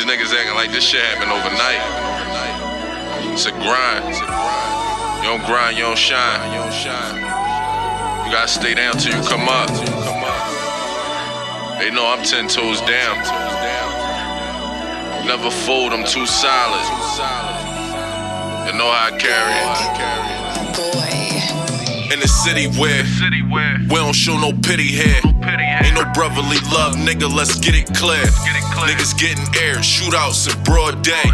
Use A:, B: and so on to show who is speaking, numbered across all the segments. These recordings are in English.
A: These niggas acting like this shit happened overnight. It's a grind. You don't grind, you don't shine. You gotta stay down till you come up. They know I'm ten toes down. Never fold, I'm too solid. You know how I carry it. In the city where we don't show no pity here. Ain't no brotherly love, nigga, let's get it clear. Niggas getting air, shootouts in broad day.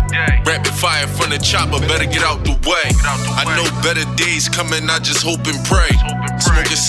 A: Rapid fire from the chopper, better get out the way. I know better days coming, I just hope and pray.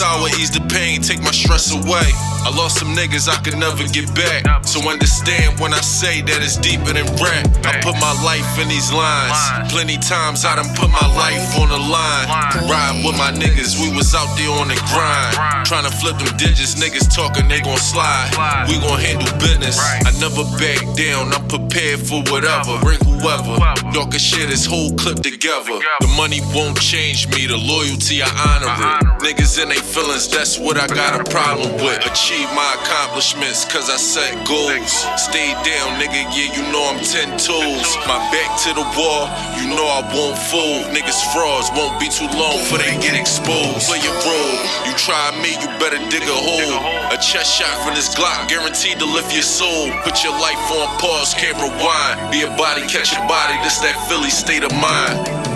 A: Sour, ease the pain, take my stress away. I lost some niggas I could never get back. So understand when I say that it's deeper than rap. I put my life in these lines. Plenty times I done put my life on the line. Ride with my niggas, we was out there on the grind. Trying to flip them digits, niggas talking, they gon' slide. We gon' handle business. I never back down, I'm prepared for whatever. Bring whoever. Y'all can share this whole clip together. The money won't change me, the loyalty, I honor it. Niggas in they feelings, that's what I got a problem with. Achieve my accomplishments, cause I set goals. Stay down, nigga, yeah, you know I'm 10 toes. My back to the wall, you know I won't fold. Niggas frauds won't be too long for they get exposed. Play your role, you try me, you better dig a hole. A chest shot from this Glock, guaranteed to lift your soul. Put your life on pause, can't rewind. Be a body, catch a body, this that Philly state of mind.